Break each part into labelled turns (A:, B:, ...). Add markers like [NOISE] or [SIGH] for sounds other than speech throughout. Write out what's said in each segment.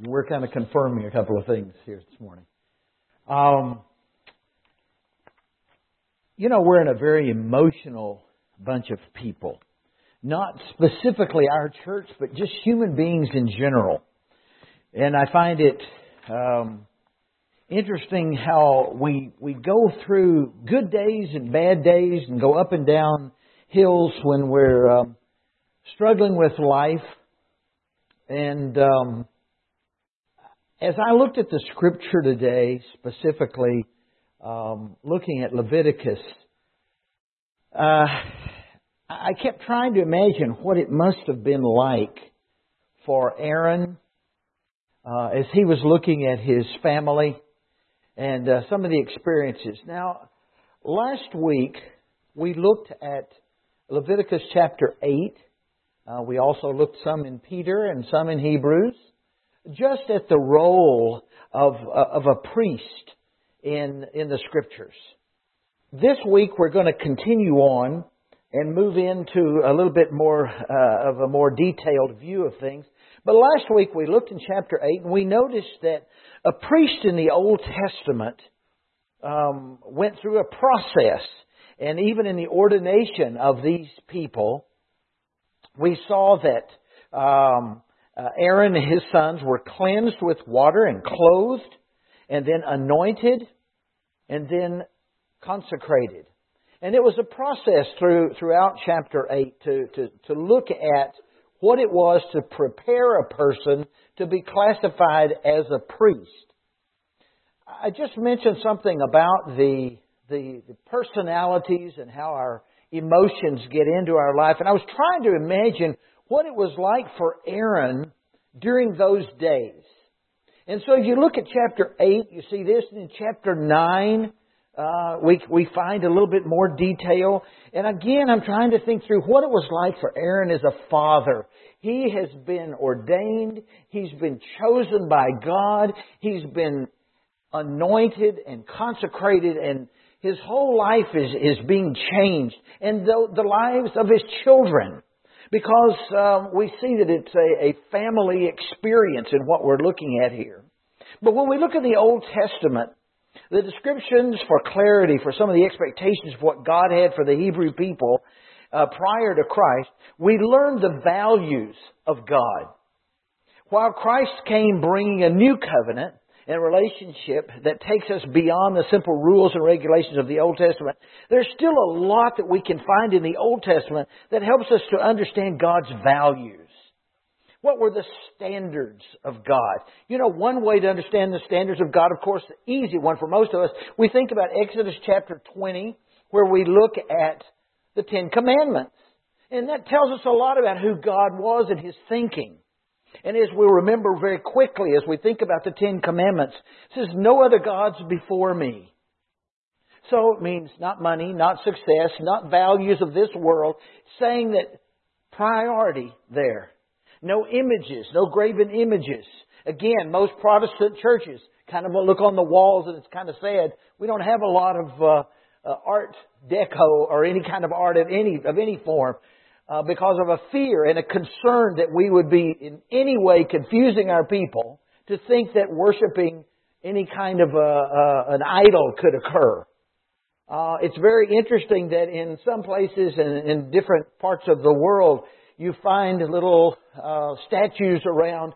A: We're kind of confirming a couple of things here this morning. Um, you know, we're in a very emotional bunch of people. Not specifically our church, but just human beings in general. And I find it um, interesting how we we go through good days and bad days and go up and down hills when we're um, struggling with life. And um, as I looked at the scripture today, specifically um, looking at Leviticus, uh, I kept trying to imagine what it must have been like for Aaron uh, as he was looking at his family and uh, some of the experiences. Now, last week we looked at Leviticus chapter 8. Uh, we also looked some in Peter and some in Hebrews just at the role of, uh, of a priest in, in the scriptures. This week we're going to continue on and move into a little bit more uh, of a more detailed view of things. But last week we looked in chapter 8 and we noticed that a priest in the Old Testament um, went through a process. And even in the ordination of these people, we saw that um, uh, Aaron and his sons were cleansed with water and clothed, and then anointed, and then consecrated. And it was a process through, throughout chapter 8 to, to, to look at what it was to prepare a person to be classified as a priest. I just mentioned something about the, the, the personalities and how our emotions get into our life, and I was trying to imagine what it was like for Aaron during those days. And so if you look at chapter 8, you see this. And in chapter 9, uh, we, we find a little bit more detail. And again, I'm trying to think through what it was like for Aaron as a father. He has been ordained. He's been chosen by God. He's been anointed and consecrated and his whole life is, is being changed. And the, the lives of his children because um, we see that it's a, a family experience in what we're looking at here. But when we look at the Old Testament, the descriptions for clarity, for some of the expectations of what God had for the Hebrew people uh, prior to Christ, we learn the values of God. While Christ came bringing a new covenant, in a relationship that takes us beyond the simple rules and regulations of the Old Testament, there's still a lot that we can find in the Old Testament that helps us to understand God's values. What were the standards of God? You know, one way to understand the standards of God, of course, the easy one for most of us, we think about Exodus chapter 20, where we look at the Ten Commandments. And that tells us a lot about who God was and His thinking. And as we remember very quickly as we think about the Ten Commandments, it says, No other gods before me. So it means not money, not success, not values of this world, saying that priority there. No images, no graven images. Again, most Protestant churches kind of look on the walls and it's kind of sad. We don't have a lot of uh, uh, art deco or any kind of art of any of any form uh, because of a fear and a concern that we would be in any way confusing our people to think that worshiping any kind of a, a, an idol could occur. Uh, it's very interesting that in some places and in different parts of the world, you find little uh, statues around.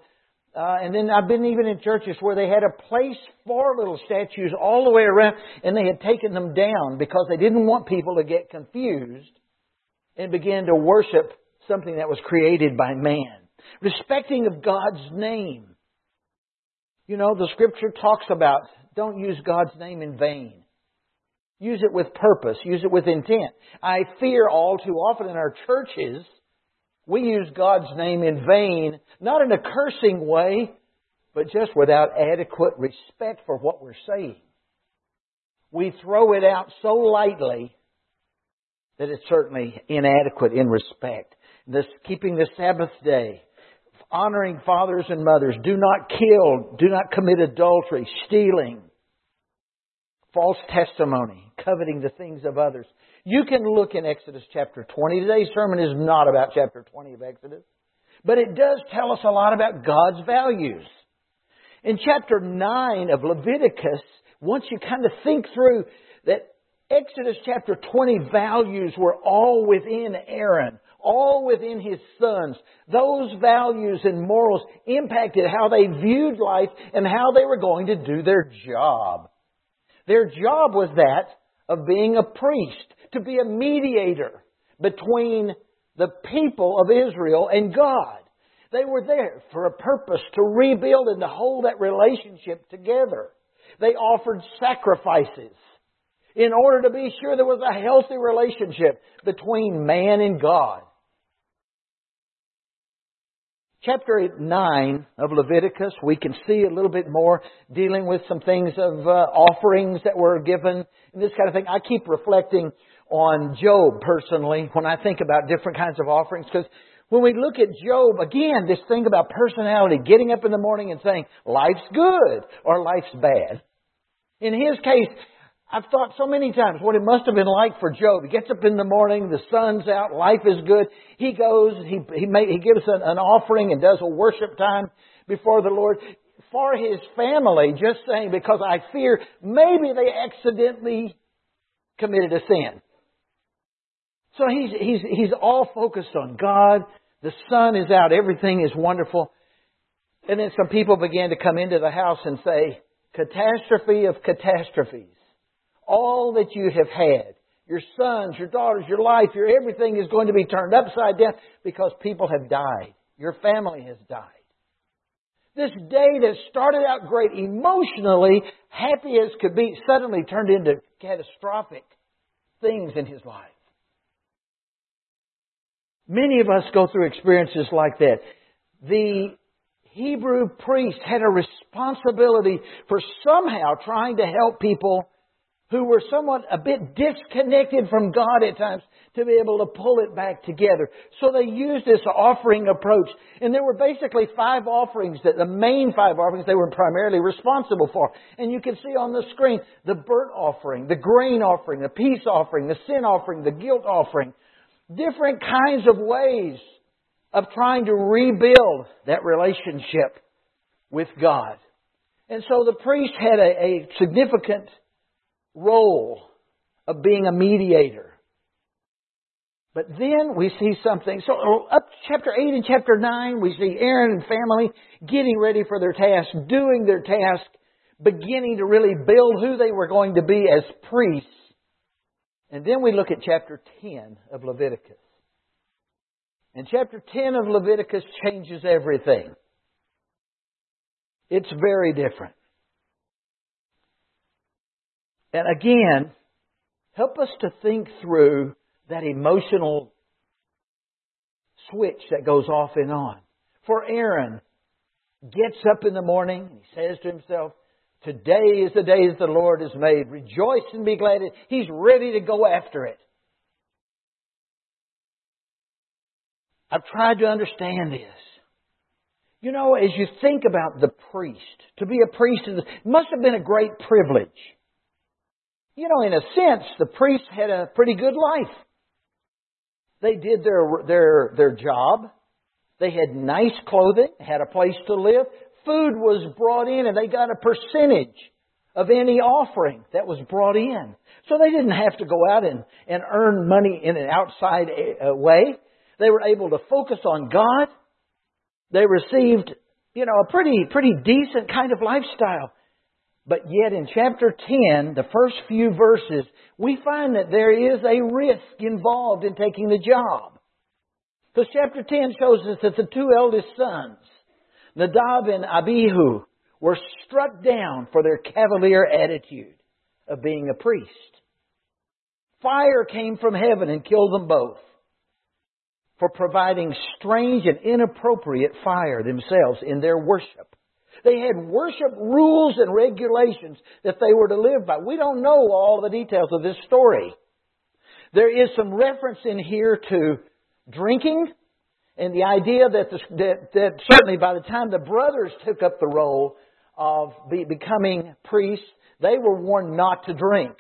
A: Uh, and then I've been even in churches where they had a place for little statues all the way around, and they had taken them down because they didn't want people to get confused and began to worship something that was created by man. Respecting of God's name. You know, the scripture talks about don't use God's name in vain. Use it with purpose. Use it with intent. I fear all too often in our churches, we use God's name in vain, not in a cursing way, but just without adequate respect for what we're saying. We throw it out so lightly that it's certainly inadequate in respect. This keeping the Sabbath day, honoring fathers and mothers, do not kill, do not commit adultery, stealing, false testimony, coveting the things of others. You can look in Exodus chapter 20. Today's sermon is not about chapter 20 of Exodus, but it does tell us a lot about God's values. In chapter 9 of Leviticus, once you kind of think through that Exodus chapter 20 values were all within Aaron, all within his sons. Those values and morals impacted how they viewed life and how they were going to do their job. Their job was that of being a priest, to be a mediator between the people of Israel and God. They were there for a purpose to rebuild and to hold that relationship together. They offered sacrifices in order to be sure there was a healthy relationship between man and God. Chapter 9 of Leviticus, we can see a little bit more dealing with some things of uh, offerings that were given and this kind of thing. I keep reflecting on Job personally when I think about different kinds of offerings because when we look at Job, again, this thing about personality, getting up in the morning and saying, life's good or life's bad. In his case, I've thought so many times what it must have been like for Job. He gets up in the morning, the sun's out, life is good. He goes, he, he, may, he gives an, an offering and does a worship time before the Lord. For his family, just saying, because I fear maybe they accidentally committed a sin. So he's, he's, he's all focused on God. The sun is out. Everything is wonderful. And then some people began to come into the house and say, catastrophe of catastrophes all that you have had. Your sons, your daughters, your life, your everything is going to be turned upside down because people have died. Your family has died. This day that started out great emotionally, happy as could be, suddenly turned into catastrophic things in his life. Many of us go through experiences like that. The Hebrew priest had a responsibility for somehow trying to help people who were somewhat a bit disconnected from God at times to be able to pull it back together. So they used this offering approach. And there were basically five offerings that the main five offerings they were primarily responsible for. And you can see on the screen the burnt offering, the grain offering, the peace offering, the sin offering, the guilt offering. Different kinds of ways of trying to rebuild that relationship with God. And so the priest had a, a significant role of being a mediator. But then we see something. So oh, up chapter 8 and chapter 9, we see Aaron and family getting ready for their task, doing their task, beginning to really build who they were going to be as priests. And then we look at chapter 10 of Leviticus. And chapter 10 of Leviticus changes everything. It's very different. And again, help us to think through that emotional switch that goes off and on. For Aaron, gets up in the morning and he says to himself, Today is the day that the Lord has made. Rejoice and be glad. He's ready to go after it. I've tried to understand this. You know, as you think about the priest, to be a priest must have been a great privilege. You know, in a sense, the priests had a pretty good life. They did their, their, their job. They had nice clothing, had a place to live. Food was brought in and they got a percentage of any offering that was brought in. So they didn't have to go out and, and earn money in an outside uh, way. They were able to focus on God. They received, you know, a pretty, pretty decent kind of lifestyle. But yet in chapter 10, the first few verses, we find that there is a risk involved in taking the job. Because chapter 10 shows us that the two eldest sons, Nadab and Abihu, were struck down for their cavalier attitude of being a priest. Fire came from heaven and killed them both for providing strange and inappropriate fire themselves in their worship. They had worship rules and regulations that they were to live by. We don't know all the details of this story. There is some reference in here to drinking and the idea that, the, that, that certainly by the time the brothers took up the role of be, becoming priests, they were warned not to drink.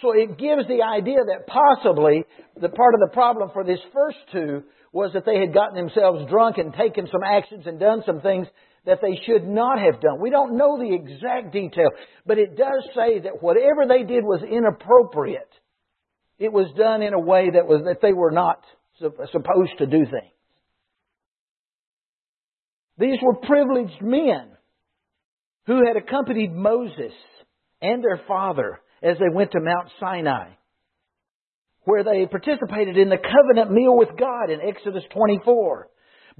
A: So it gives the idea that possibly the part of the problem for this first two was that they had gotten themselves drunk and taken some actions and done some things that they should not have done. We don't know the exact detail, but it does say that whatever they did was inappropriate. It was done in a way that was that they were not supposed to do things. These were privileged men who had accompanied Moses and their father as they went to Mount Sinai, where they participated in the covenant meal with God in Exodus 24.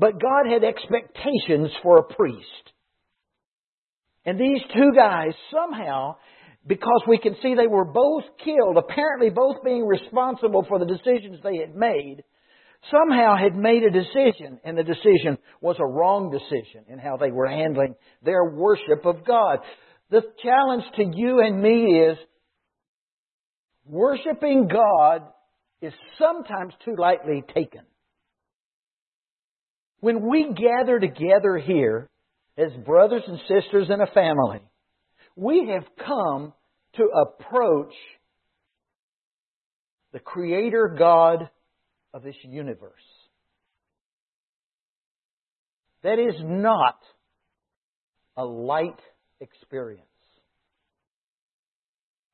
A: But God had expectations for a priest. And these two guys somehow, because we can see they were both killed, apparently both being responsible for the decisions they had made, somehow had made a decision, and the decision was a wrong decision in how they were handling their worship of God. The challenge to you and me is worshiping God is sometimes too lightly taken. When we gather together here as brothers and sisters in a family, we have come to approach the Creator God of this universe. That is not a light experience.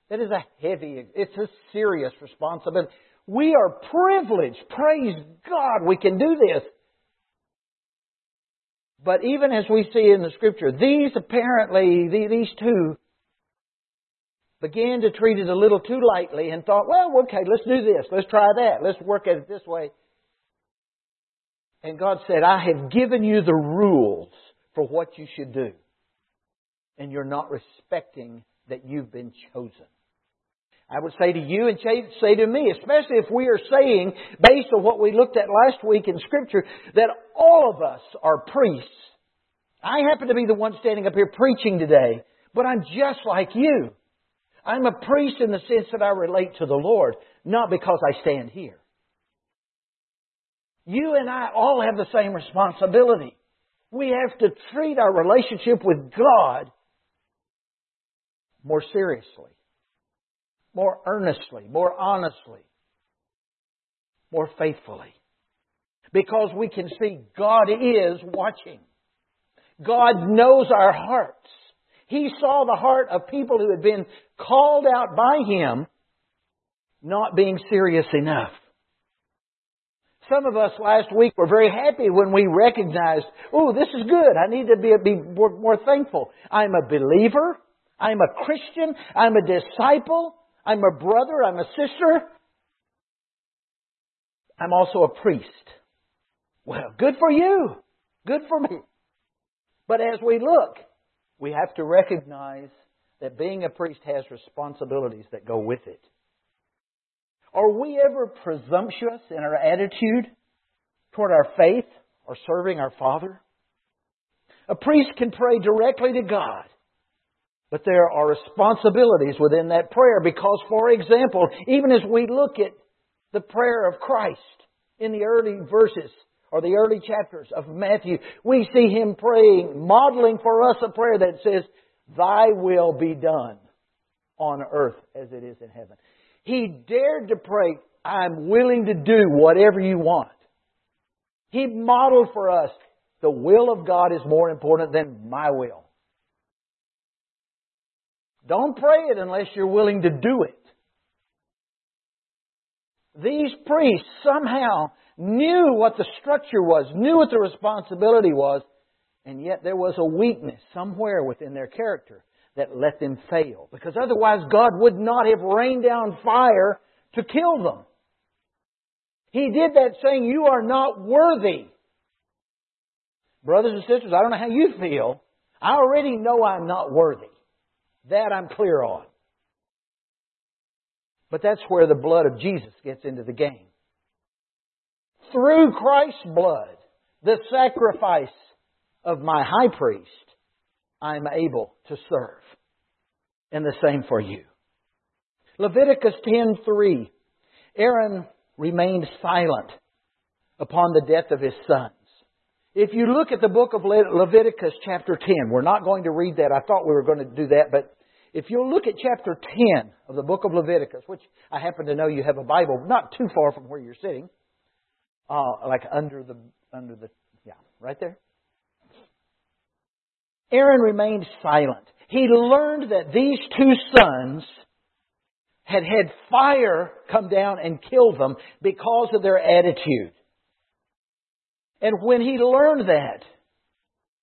A: That is a heavy, it's a serious responsibility. We are privileged. Praise God, we can do this. But even as we see in the scripture, these apparently, these two began to treat it a little too lightly and thought, well, okay, let's do this. Let's try that. Let's work at it this way. And God said, I have given you the rules for what you should do. And you're not respecting that you've been chosen. I would say to you and say to me, especially if we are saying, based on what we looked at last week in Scripture, that all of us are priests. I happen to be the one standing up here preaching today, but I'm just like you. I'm a priest in the sense that I relate to the Lord, not because I stand here. You and I all have the same responsibility. We have to treat our relationship with God more seriously, more earnestly, more honestly, more faithfully. Because we can see God is watching. God knows our hearts. He saw the heart of people who had been called out by Him not being serious enough. Some of us last week were very happy when we recognized, oh, this is good. I need to be, be more, more thankful. I'm a believer. I'm a Christian. I'm a disciple. I'm a brother. I'm a sister. I'm also a priest. Well, good for you. Good for me. But as we look, we have to recognize that being a priest has responsibilities that go with it. Are we ever presumptuous in our attitude toward our faith or serving our Father? A priest can pray directly to God, but there are responsibilities within that prayer because, for example, even as we look at the prayer of Christ in the early verses, or the early chapters of Matthew, we see him praying, modeling for us a prayer that says, Thy will be done on earth as it is in heaven. He dared to pray, I'm willing to do whatever you want. He modeled for us, the will of God is more important than my will. Don't pray it unless you're willing to do it. These priests somehow knew what the structure was, knew what the responsibility was, and yet there was a weakness somewhere within their character that let them fail. Because otherwise God would not have rained down fire to kill them. He did that saying, You are not worthy. Brothers and sisters, I don't know how you feel. I already know I'm not worthy. That I'm clear on. But that's where the blood of Jesus gets into the game through Christ's blood, the sacrifice of my high priest, I am able to serve. And the same for you. Leviticus 10:3 Aaron remained silent upon the death of his sons. If you look at the book of Leviticus chapter 10, we're not going to read that. I thought we were going to do that, but if you'll look at chapter 10 of the book of Leviticus, which I happen to know you have a Bible not too far from where you're sitting, uh, like under the under the yeah, right there. Aaron remained silent. He learned that these two sons had had fire come down and kill them because of their attitude. And when he learned that,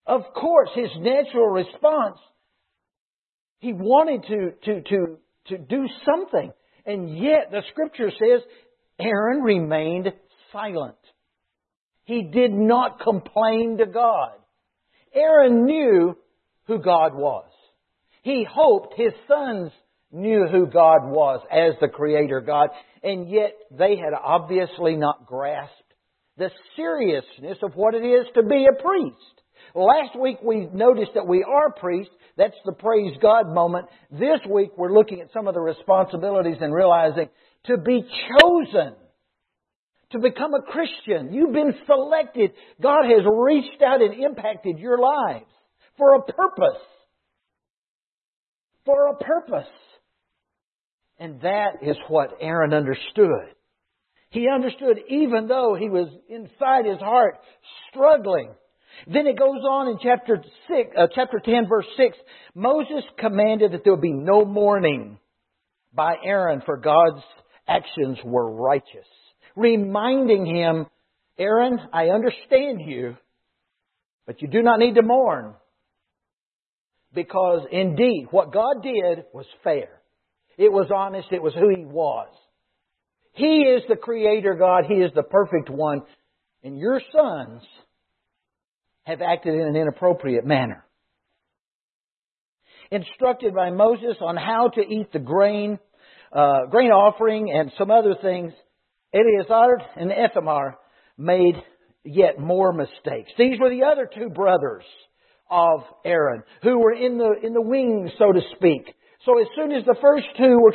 A: of course, his natural response, he wanted to, to, to, to do something. And yet, the scripture says, Aaron remained silent. He did not complain to God. Aaron knew who God was. He hoped his sons knew who God was as the Creator God, and yet they had obviously not grasped the seriousness of what it is to be a priest. Last week we noticed that we are priests. That's the praise God moment. This week we're looking at some of the responsibilities and realizing to be chosen to become a Christian. You've been selected. God has reached out and impacted your lives for a purpose. For a purpose. And that is what Aaron understood. He understood even though he was inside his heart struggling. Then it goes on in chapter six, uh, chapter 10 verse 6, Moses commanded that there would be no mourning by Aaron for God's actions were righteous. Reminding him, Aaron, I understand you, but you do not need to mourn. Because indeed, what God did was fair. It was honest. It was who He was. He is the Creator God. He is the perfect one. And your sons have acted in an inappropriate manner. Instructed by Moses on how to eat the grain, uh, grain offering and some other things, Eleazar and Ithamar made yet more mistakes. These were the other two brothers of Aaron who were in the, in the wings, so to speak. So as soon as the first two were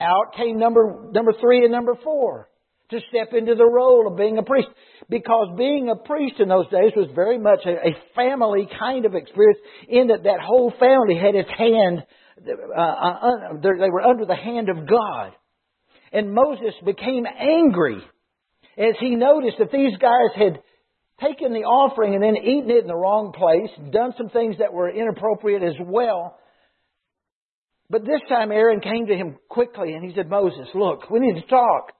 A: out came number, number three and number four to step into the role of being a priest. Because being a priest in those days was very much a, family kind of experience in that that whole family had its hand, uh, uh, they were under the hand of God. And Moses became angry as he noticed that these guys had taken the offering and then eaten it in the wrong place, done some things that were inappropriate as well. But this time Aaron came to him quickly and he said, Moses, look, we need to talk.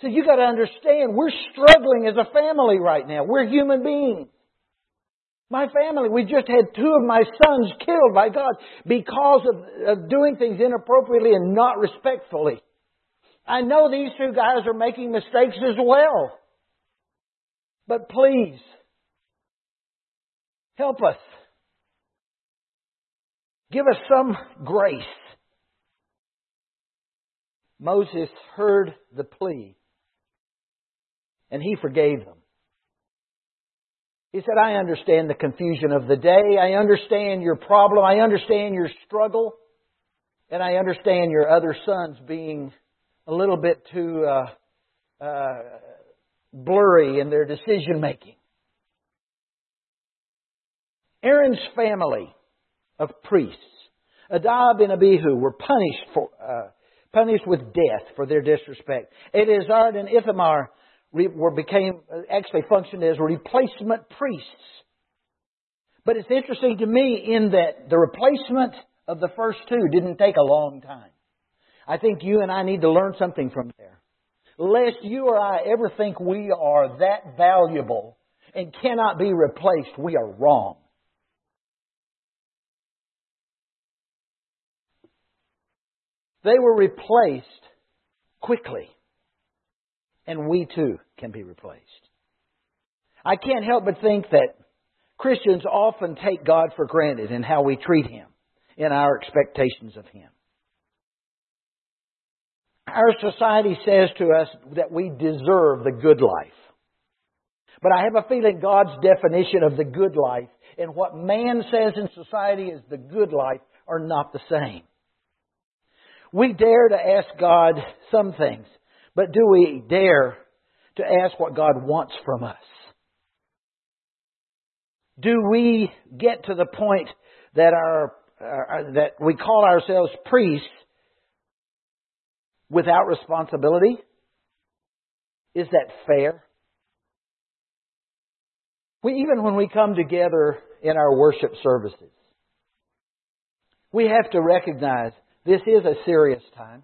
A: Said, you gotta understand, we're struggling as a family right now. We're human beings. My family, we just had two of my sons killed by God because of, of doing things inappropriately and not respectfully. I know these two guys are making mistakes as well. But please, help us. Give us some grace. Moses heard the plea and he forgave them. He said, I understand the confusion of the day. I understand your problem. I understand your struggle. And I understand your other sons being a little bit too uh, uh, blurry in their decision making. Aaron's family of priests, Nadab and Abihu, were punished for uh, punished with death for their disrespect. Eleazar and Ithamar were became uh, actually functioned as replacement priests. But it's interesting to me in that the replacement of the first two didn't take a long time. I think you and I need to learn something from there. Lest you or I ever think we are that valuable and cannot be replaced, we are wrong. They were replaced quickly. And we too can be replaced. I can't help but think that Christians often take God for granted in how we treat Him, in our expectations of Him. Our society says to us that we deserve the good life. But I have a feeling God's definition of the good life and what man says in society is the good life are not the same. We dare to ask God some things, but do we dare to ask what God wants from us? Do we get to the point that our uh, that we call ourselves priests without responsibility? Is that fair? We, even when we come together in our worship services, we have to recognize this is a serious time.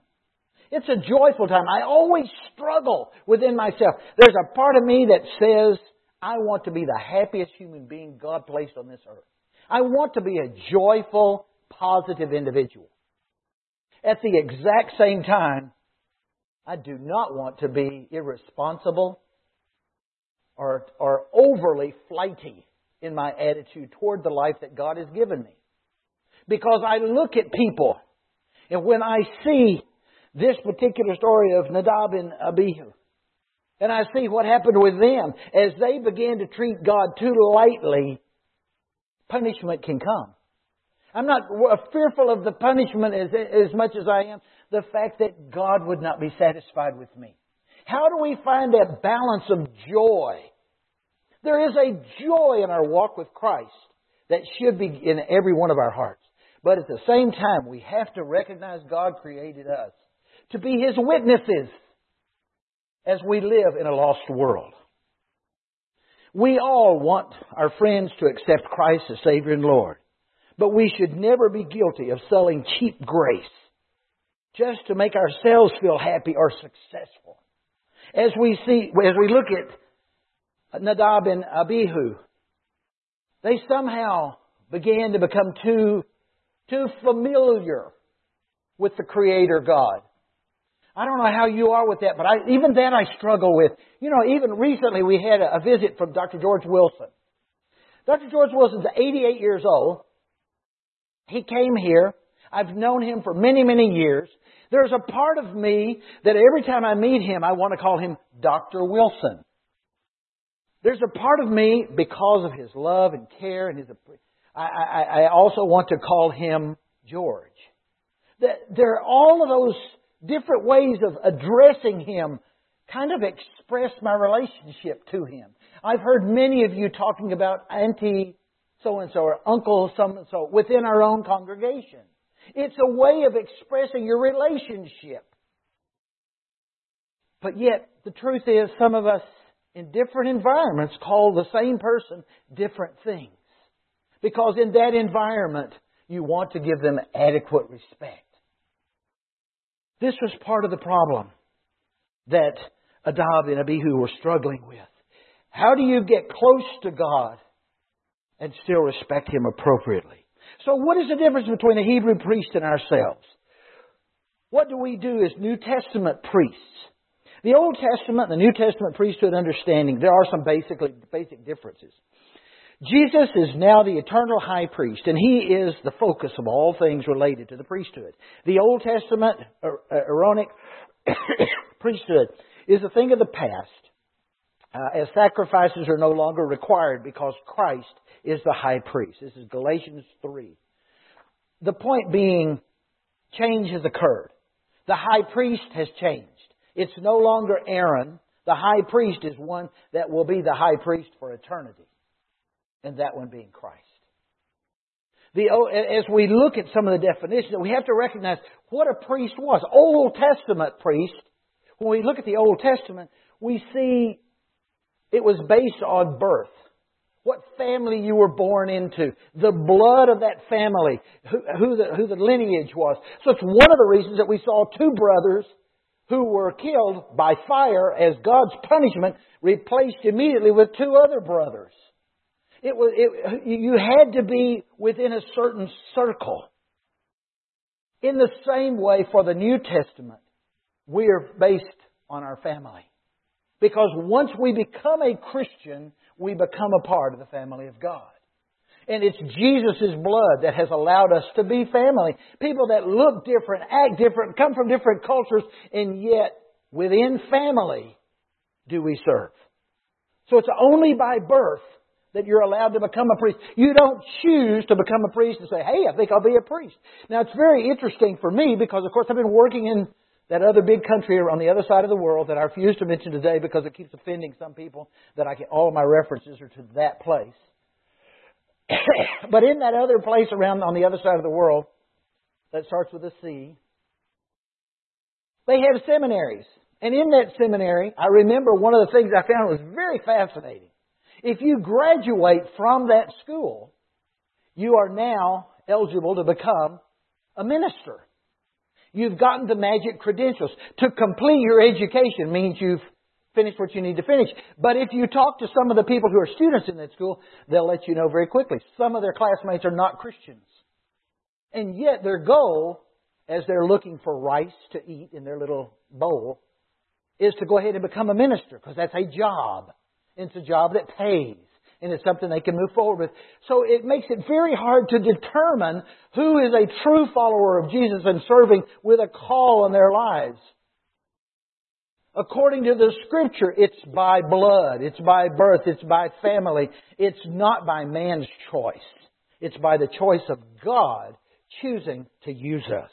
A: It's a joyful time. I always struggle within myself. There's a part of me that says, I want to be the happiest human being God placed on this earth. I want to be a joyful, positive individual. At the exact same time, I do not want to be irresponsible or, or overly flighty in my attitude toward the life that God has given me. Because I look at people, and when I see this particular story of Nadab and Abihu. And I see what happened with them. As they began to treat God too lightly, punishment can come. I'm not fearful of the punishment as, as much as I am the fact that God would not be satisfied with me. How do we find that balance of joy? There is a joy in our walk with Christ that should be in every one of our hearts. But at the same time, we have to recognize God created us to be His witnesses as we live in a lost world. We all want our friends to accept Christ as Savior and Lord, but we should never be guilty of selling cheap grace just to make ourselves feel happy or successful. As we see, as we look at Nadab and Abihu, they somehow began to become too, too familiar with the Creator God. I don't know how you are with that, but I, even that I struggle with. You know, even recently we had a, a visit from Dr. George Wilson. Dr. George Wilson's 88 years old. He came here. I've known him for many, many years. There's a part of me that every time I meet him, I want to call him Dr. Wilson. There's a part of me because of his love and care and his. I, I, I also want to call him George. There are all of those different ways of addressing Him kind of express my relationship to Him. I've heard many of you talking about Auntie so and so or Uncle so and so within our own congregation. It's a way of expressing your relationship. But yet, the truth is, some of us in different environments call the same person different things. Because in that environment, you want to give them adequate respect. This was part of the problem that Nadab and Abihu were struggling with. How do you get close to God and still respect Him appropriately? So, what is the difference between a Hebrew priest and ourselves? What do we do as New Testament priests? The Old Testament and the New Testament priesthood understanding, there are some basically, basic differences. Jesus is now the eternal high priest, and he is the focus of all things related to the priesthood. The Old Testament Aaronic [COUGHS] priesthood is a thing of the past, uh, as sacrifices are no longer required because Christ is the high priest. This is Galatians 3. The point being, change has occurred. The high priest has changed. It's no longer Aaron. The high priest is one that will be the high priest for eternity and that one being Christ. The, oh, as we look at some of the definitions, we have to recognize what a priest was. Old Testament priest, when we look at the Old Testament, we see it was based on birth. What family you were born into, the blood of that family, who, who, the, who the lineage was. So it's one of the reasons that we saw two brothers who were killed by fire as God's punishment replaced immediately with two other brothers. It was, it, you had to be within a certain circle. In the same way, for the New Testament, we are based on our family. Because once we become a Christian, we become a part of the family of God. And it's Jesus' blood that has allowed us to be family. People that look different, act different, come from different cultures, and yet within family do we serve. So it's only by birth that you're allowed to become a priest. You don't choose to become a priest and say, hey, I think I'll be a priest. Now, it's very interesting for me because, of course, I've been working in that other big country on the other side of the world that I refuse to mention today because it keeps offending some people that I can, all my references are to that place. [COUGHS] but in that other place around on the other side of the world that starts with a C, they have seminaries. And in that seminary, I remember one of the things I found was very fascinating If you graduate from that school, you are now eligible to become a minister. You've gotten the magic credentials. To complete your education means you've finished what you need to finish. But if you talk to some of the people who are students in that school, they'll let you know very quickly. Some of their classmates are not Christians. And yet their goal, as they're looking for rice to eat in their little bowl, is to go ahead and become a minister because that's a job. It's a job that pays and it's something they can move forward with. So it makes it very hard to determine who is a true follower of Jesus and serving with a call in their lives. According to the scripture, it's by blood, it's by birth, it's by family. It's not by man's choice. It's by the choice of God choosing to use us.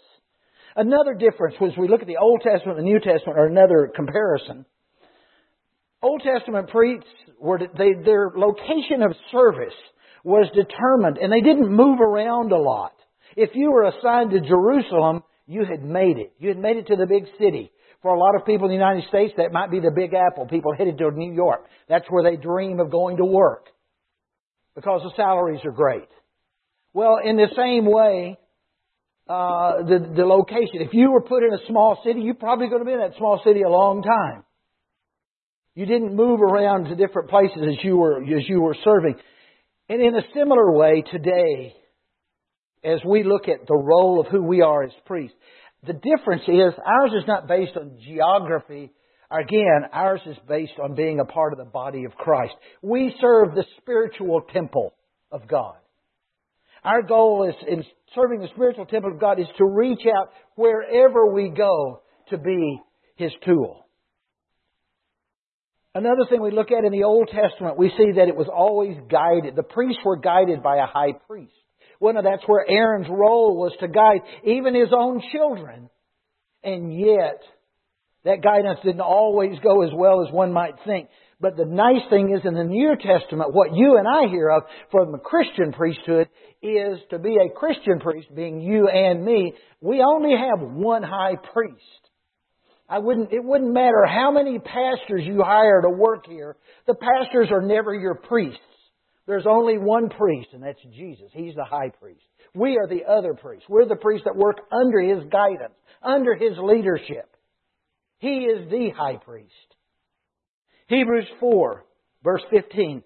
A: Another difference was we look at the Old Testament and the New Testament, or another comparison. Old Testament priests were they, their location of service was determined, and they didn't move around a lot. If you were assigned to Jerusalem, you had made it. You had made it to the big city. For a lot of people in the United States, that might be the Big Apple. People headed to New York. That's where they dream of going to work because the salaries are great. Well, in the same way, uh, the the location. If you were put in a small city, you're probably going to be in that small city a long time. You didn't move around to different places as you were, as you were serving. And in a similar way today, as we look at the role of who we are as priests, the difference is ours is not based on geography. Again, ours is based on being a part of the body of Christ. We serve the spiritual temple of God. Our goal is in serving the spiritual temple of God is to reach out wherever we go to be His tool. Another thing we look at in the Old Testament, we see that it was always guided. The priests were guided by a high priest. Well, now that's where Aaron's role was to guide even his own children. And yet, that guidance didn't always go as well as one might think. But the nice thing is in the New Testament, what you and I hear of from the Christian priesthood is to be a Christian priest, being you and me, we only have one high priest. I wouldn't, it wouldn't matter how many pastors you hire to work here. The pastors are never your priests. There's only one priest, and that's Jesus. He's the high priest. We are the other priests. We're the priests that work under His guidance, under His leadership. He is the high priest. Hebrews 4, verse 15.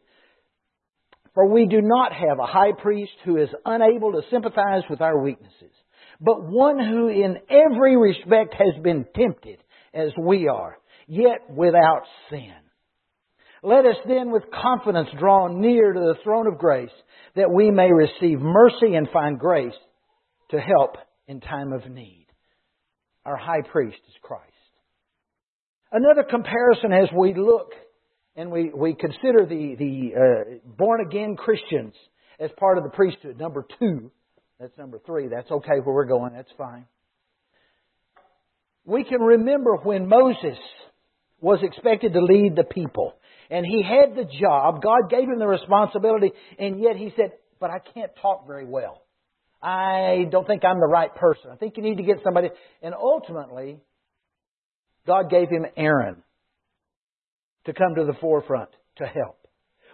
A: For we do not have a high priest who is unable to sympathize with our weaknesses, but one who in every respect has been tempted as we are, yet without sin. Let us then with confidence draw near to the throne of grace that we may receive mercy and find grace to help in time of need. Our high priest is Christ. Another comparison as we look and we, we consider the, the uh, born again Christians as part of the priesthood. Number two, that's number three. That's okay where we're going. That's fine we can remember when Moses was expected to lead the people. And he had the job. God gave him the responsibility. And yet he said, But I can't talk very well. I don't think I'm the right person. I think you need to get somebody. And ultimately, God gave him Aaron to come to the forefront to help.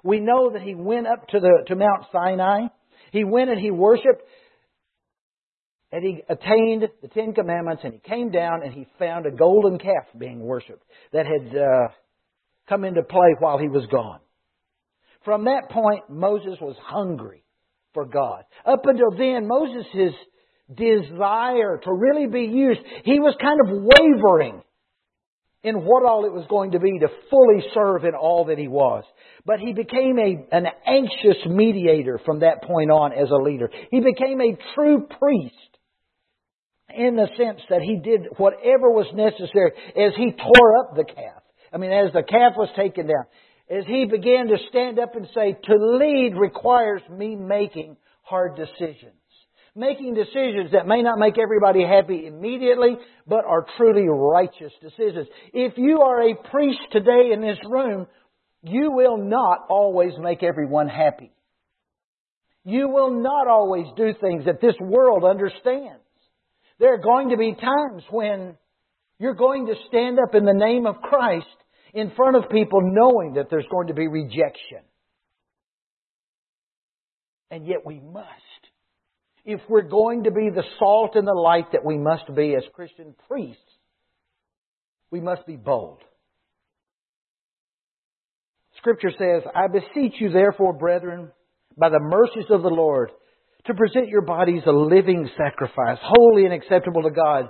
A: We know that he went up to the to Mount Sinai. He went and he worshiped and he attained the Ten Commandments, and he came down and he found a golden calf being worshipped that had uh, come into play while he was gone. From that point, Moses was hungry for God. Up until then, Moses' desire to really be used, he was kind of wavering in what all it was going to be to fully serve in all that he was. But he became a, an anxious mediator from that point on as a leader. He became a true priest in the sense that he did whatever was necessary as he tore up the calf. I mean, as the calf was taken down, as he began to stand up and say, to lead requires me making hard decisions. Making decisions that may not make everybody happy immediately, but are truly righteous decisions. If you are a priest today in this room, you will not always make everyone happy. You will not always do things that this world understands. There are going to be times when you're going to stand up in the name of Christ in front of people knowing that there's going to be rejection. And yet we must. If we're going to be the salt and the light that we must be as Christian priests, we must be bold. Scripture says, I beseech you therefore, brethren, by the mercies of the Lord, to present your bodies a living sacrifice, holy and acceptable to God,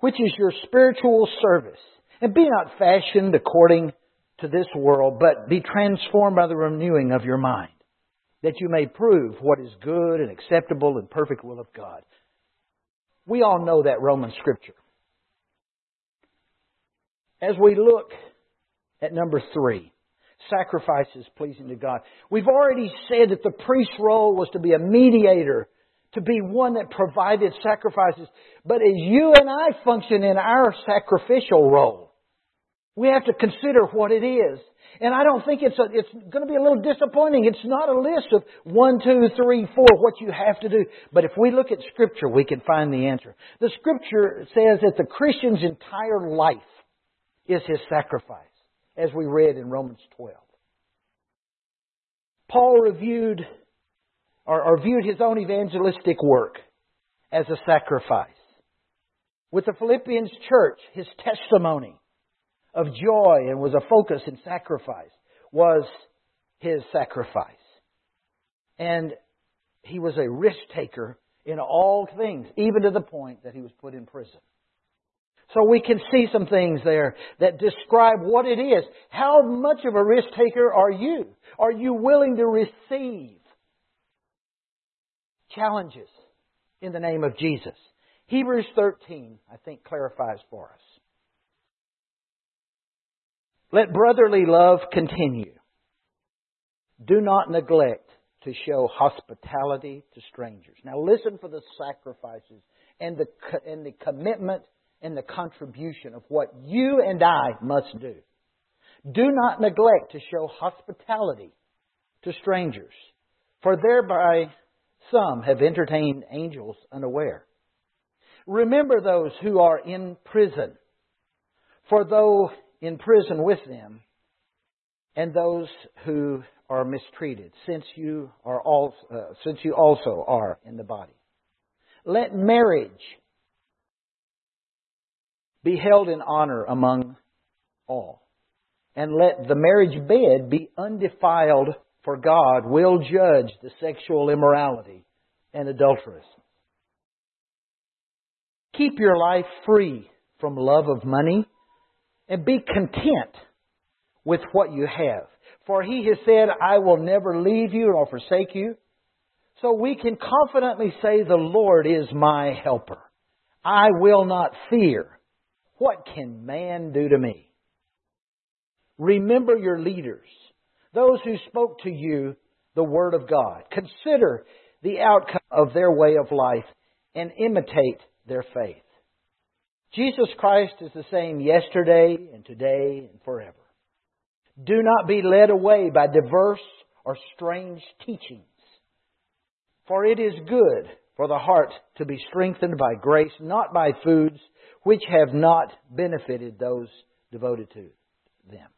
A: which is your spiritual service. And be not fashioned according to this world, but be transformed by the renewing of your mind, that you may prove what is good and acceptable and perfect will of God. We all know that Roman scripture. As we look at number three, sacrifices pleasing to God. We've already said that the priest's role was to be a mediator, to be one that provided sacrifices. But as you and I function in our sacrificial role, we have to consider what it is. And I don't think it's a, it's going to be a little disappointing. It's not a list of one, two, three, four, what you have to do. But if we look at Scripture, we can find the answer. The Scripture says that the Christian's entire life is his sacrifice as we read in Romans 12. Paul reviewed or, or viewed his own evangelistic work as a sacrifice. With the Philippians church, his testimony of joy and was a focus in sacrifice was his sacrifice. And he was a risk taker in all things, even to the point that he was put in prison. So we can see some things there that describe what it is. How much of a risk taker are you? Are you willing to receive challenges in the name of Jesus? Hebrews 13, I think, clarifies for us. Let brotherly love continue. Do not neglect to show hospitality to strangers. Now listen for the sacrifices and the, and the commitment and the contribution of what you and I must do. Do not neglect to show hospitality to strangers, for thereby some have entertained angels unaware. Remember those who are in prison, for though in prison with them, and those who are mistreated, since you are also, uh, since you also are in the body. Let marriage be held in honor among all. And let the marriage bed be undefiled, for God will judge the sexual immorality and adulteress. Keep your life free from love of money and be content with what you have. For he has said, I will never leave you nor forsake you. So we can confidently say, The Lord is my helper. I will not fear. What can man do to me? Remember your leaders, those who spoke to you the Word of God. Consider the outcome of their way of life and imitate their faith. Jesus Christ is the same yesterday and today and forever. Do not be led away by diverse or strange teachings, for it is good for the heart to be strengthened by grace, not by foods which have not benefited those devoted to them.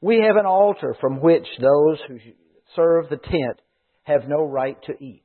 A: We have an altar from which those who serve the tent have no right to eat.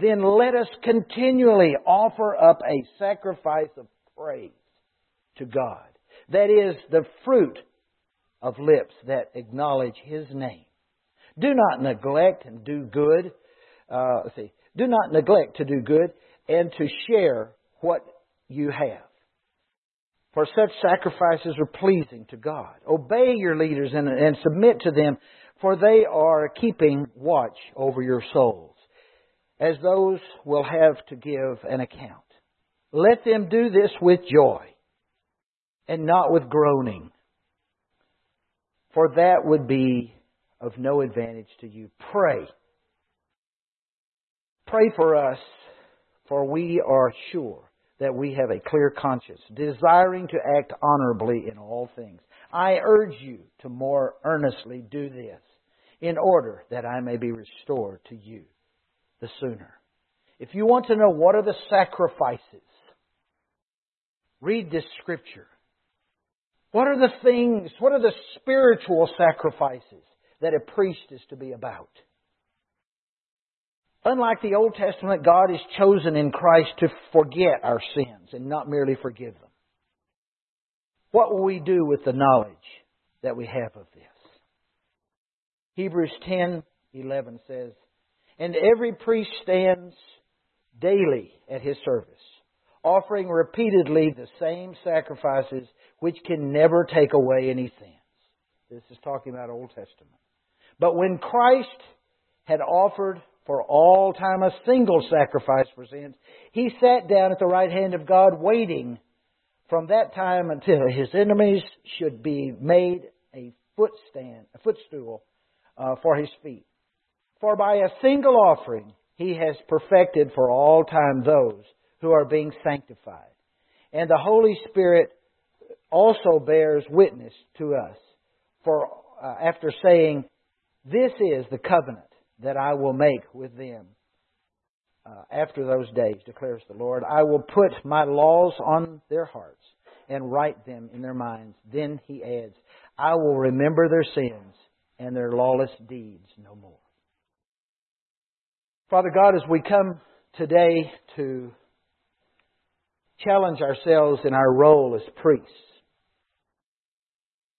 A: then let us continually offer up a sacrifice of praise to God. That is the fruit of lips that acknowledge His name. Do not neglect and do good. Uh, see. Do not neglect to do good and to share what you have. For such sacrifices are pleasing to God. Obey your leaders and, and submit to them, for they are keeping watch over your souls as those will have to give an account. Let them do this with joy and not with groaning, for that would be of no advantage to you. Pray Pray for us, for we are sure that we have a clear conscience, desiring to act honorably in all things. I urge you to more earnestly do this, in order that I may be restored to you the sooner. If you want to know what are the sacrifices, read this scripture. What are the things, what are the spiritual sacrifices that a priest is to be about? Unlike the Old Testament, God is chosen in Christ to forget our sins and not merely forgive them. What will we do with the knowledge that we have of this? Hebrews 10:11 says, "And every priest stands daily at his service, offering repeatedly the same sacrifices which can never take away any sins." This is talking about Old Testament. But when Christ had offered for all time a single sacrifice for sins. He sat down at the right hand of God, waiting from that time until his enemies should be made a footstand, a footstool uh, for his feet. For by a single offering he has perfected for all time those who are being sanctified. And the Holy Spirit also bears witness to us. For uh, after saying, "This is the covenant that I will make with them uh, after those days, declares the Lord. I will put my laws on their hearts and write them in their minds. Then he adds, I will remember their sins and their lawless deeds no more. Father God, as we come today to challenge ourselves in our role as priests,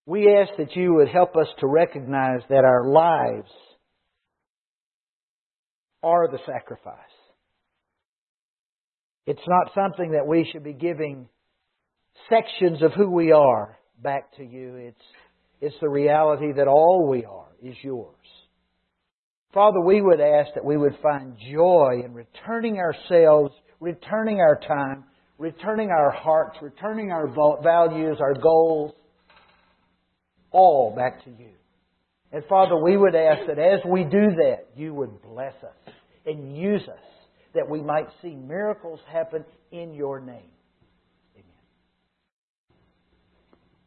A: we ask that you would help us to recognize that our lives are the sacrifice. It's not something that we should be giving sections of who we are back to you. It's, it's the reality that all we are is yours. Father, we would ask that we would find joy in returning ourselves, returning our time, returning our hearts, returning our values, our goals, all back to you. And Father, we would ask that as we do that, you would bless us and use us that we might see miracles happen in your name.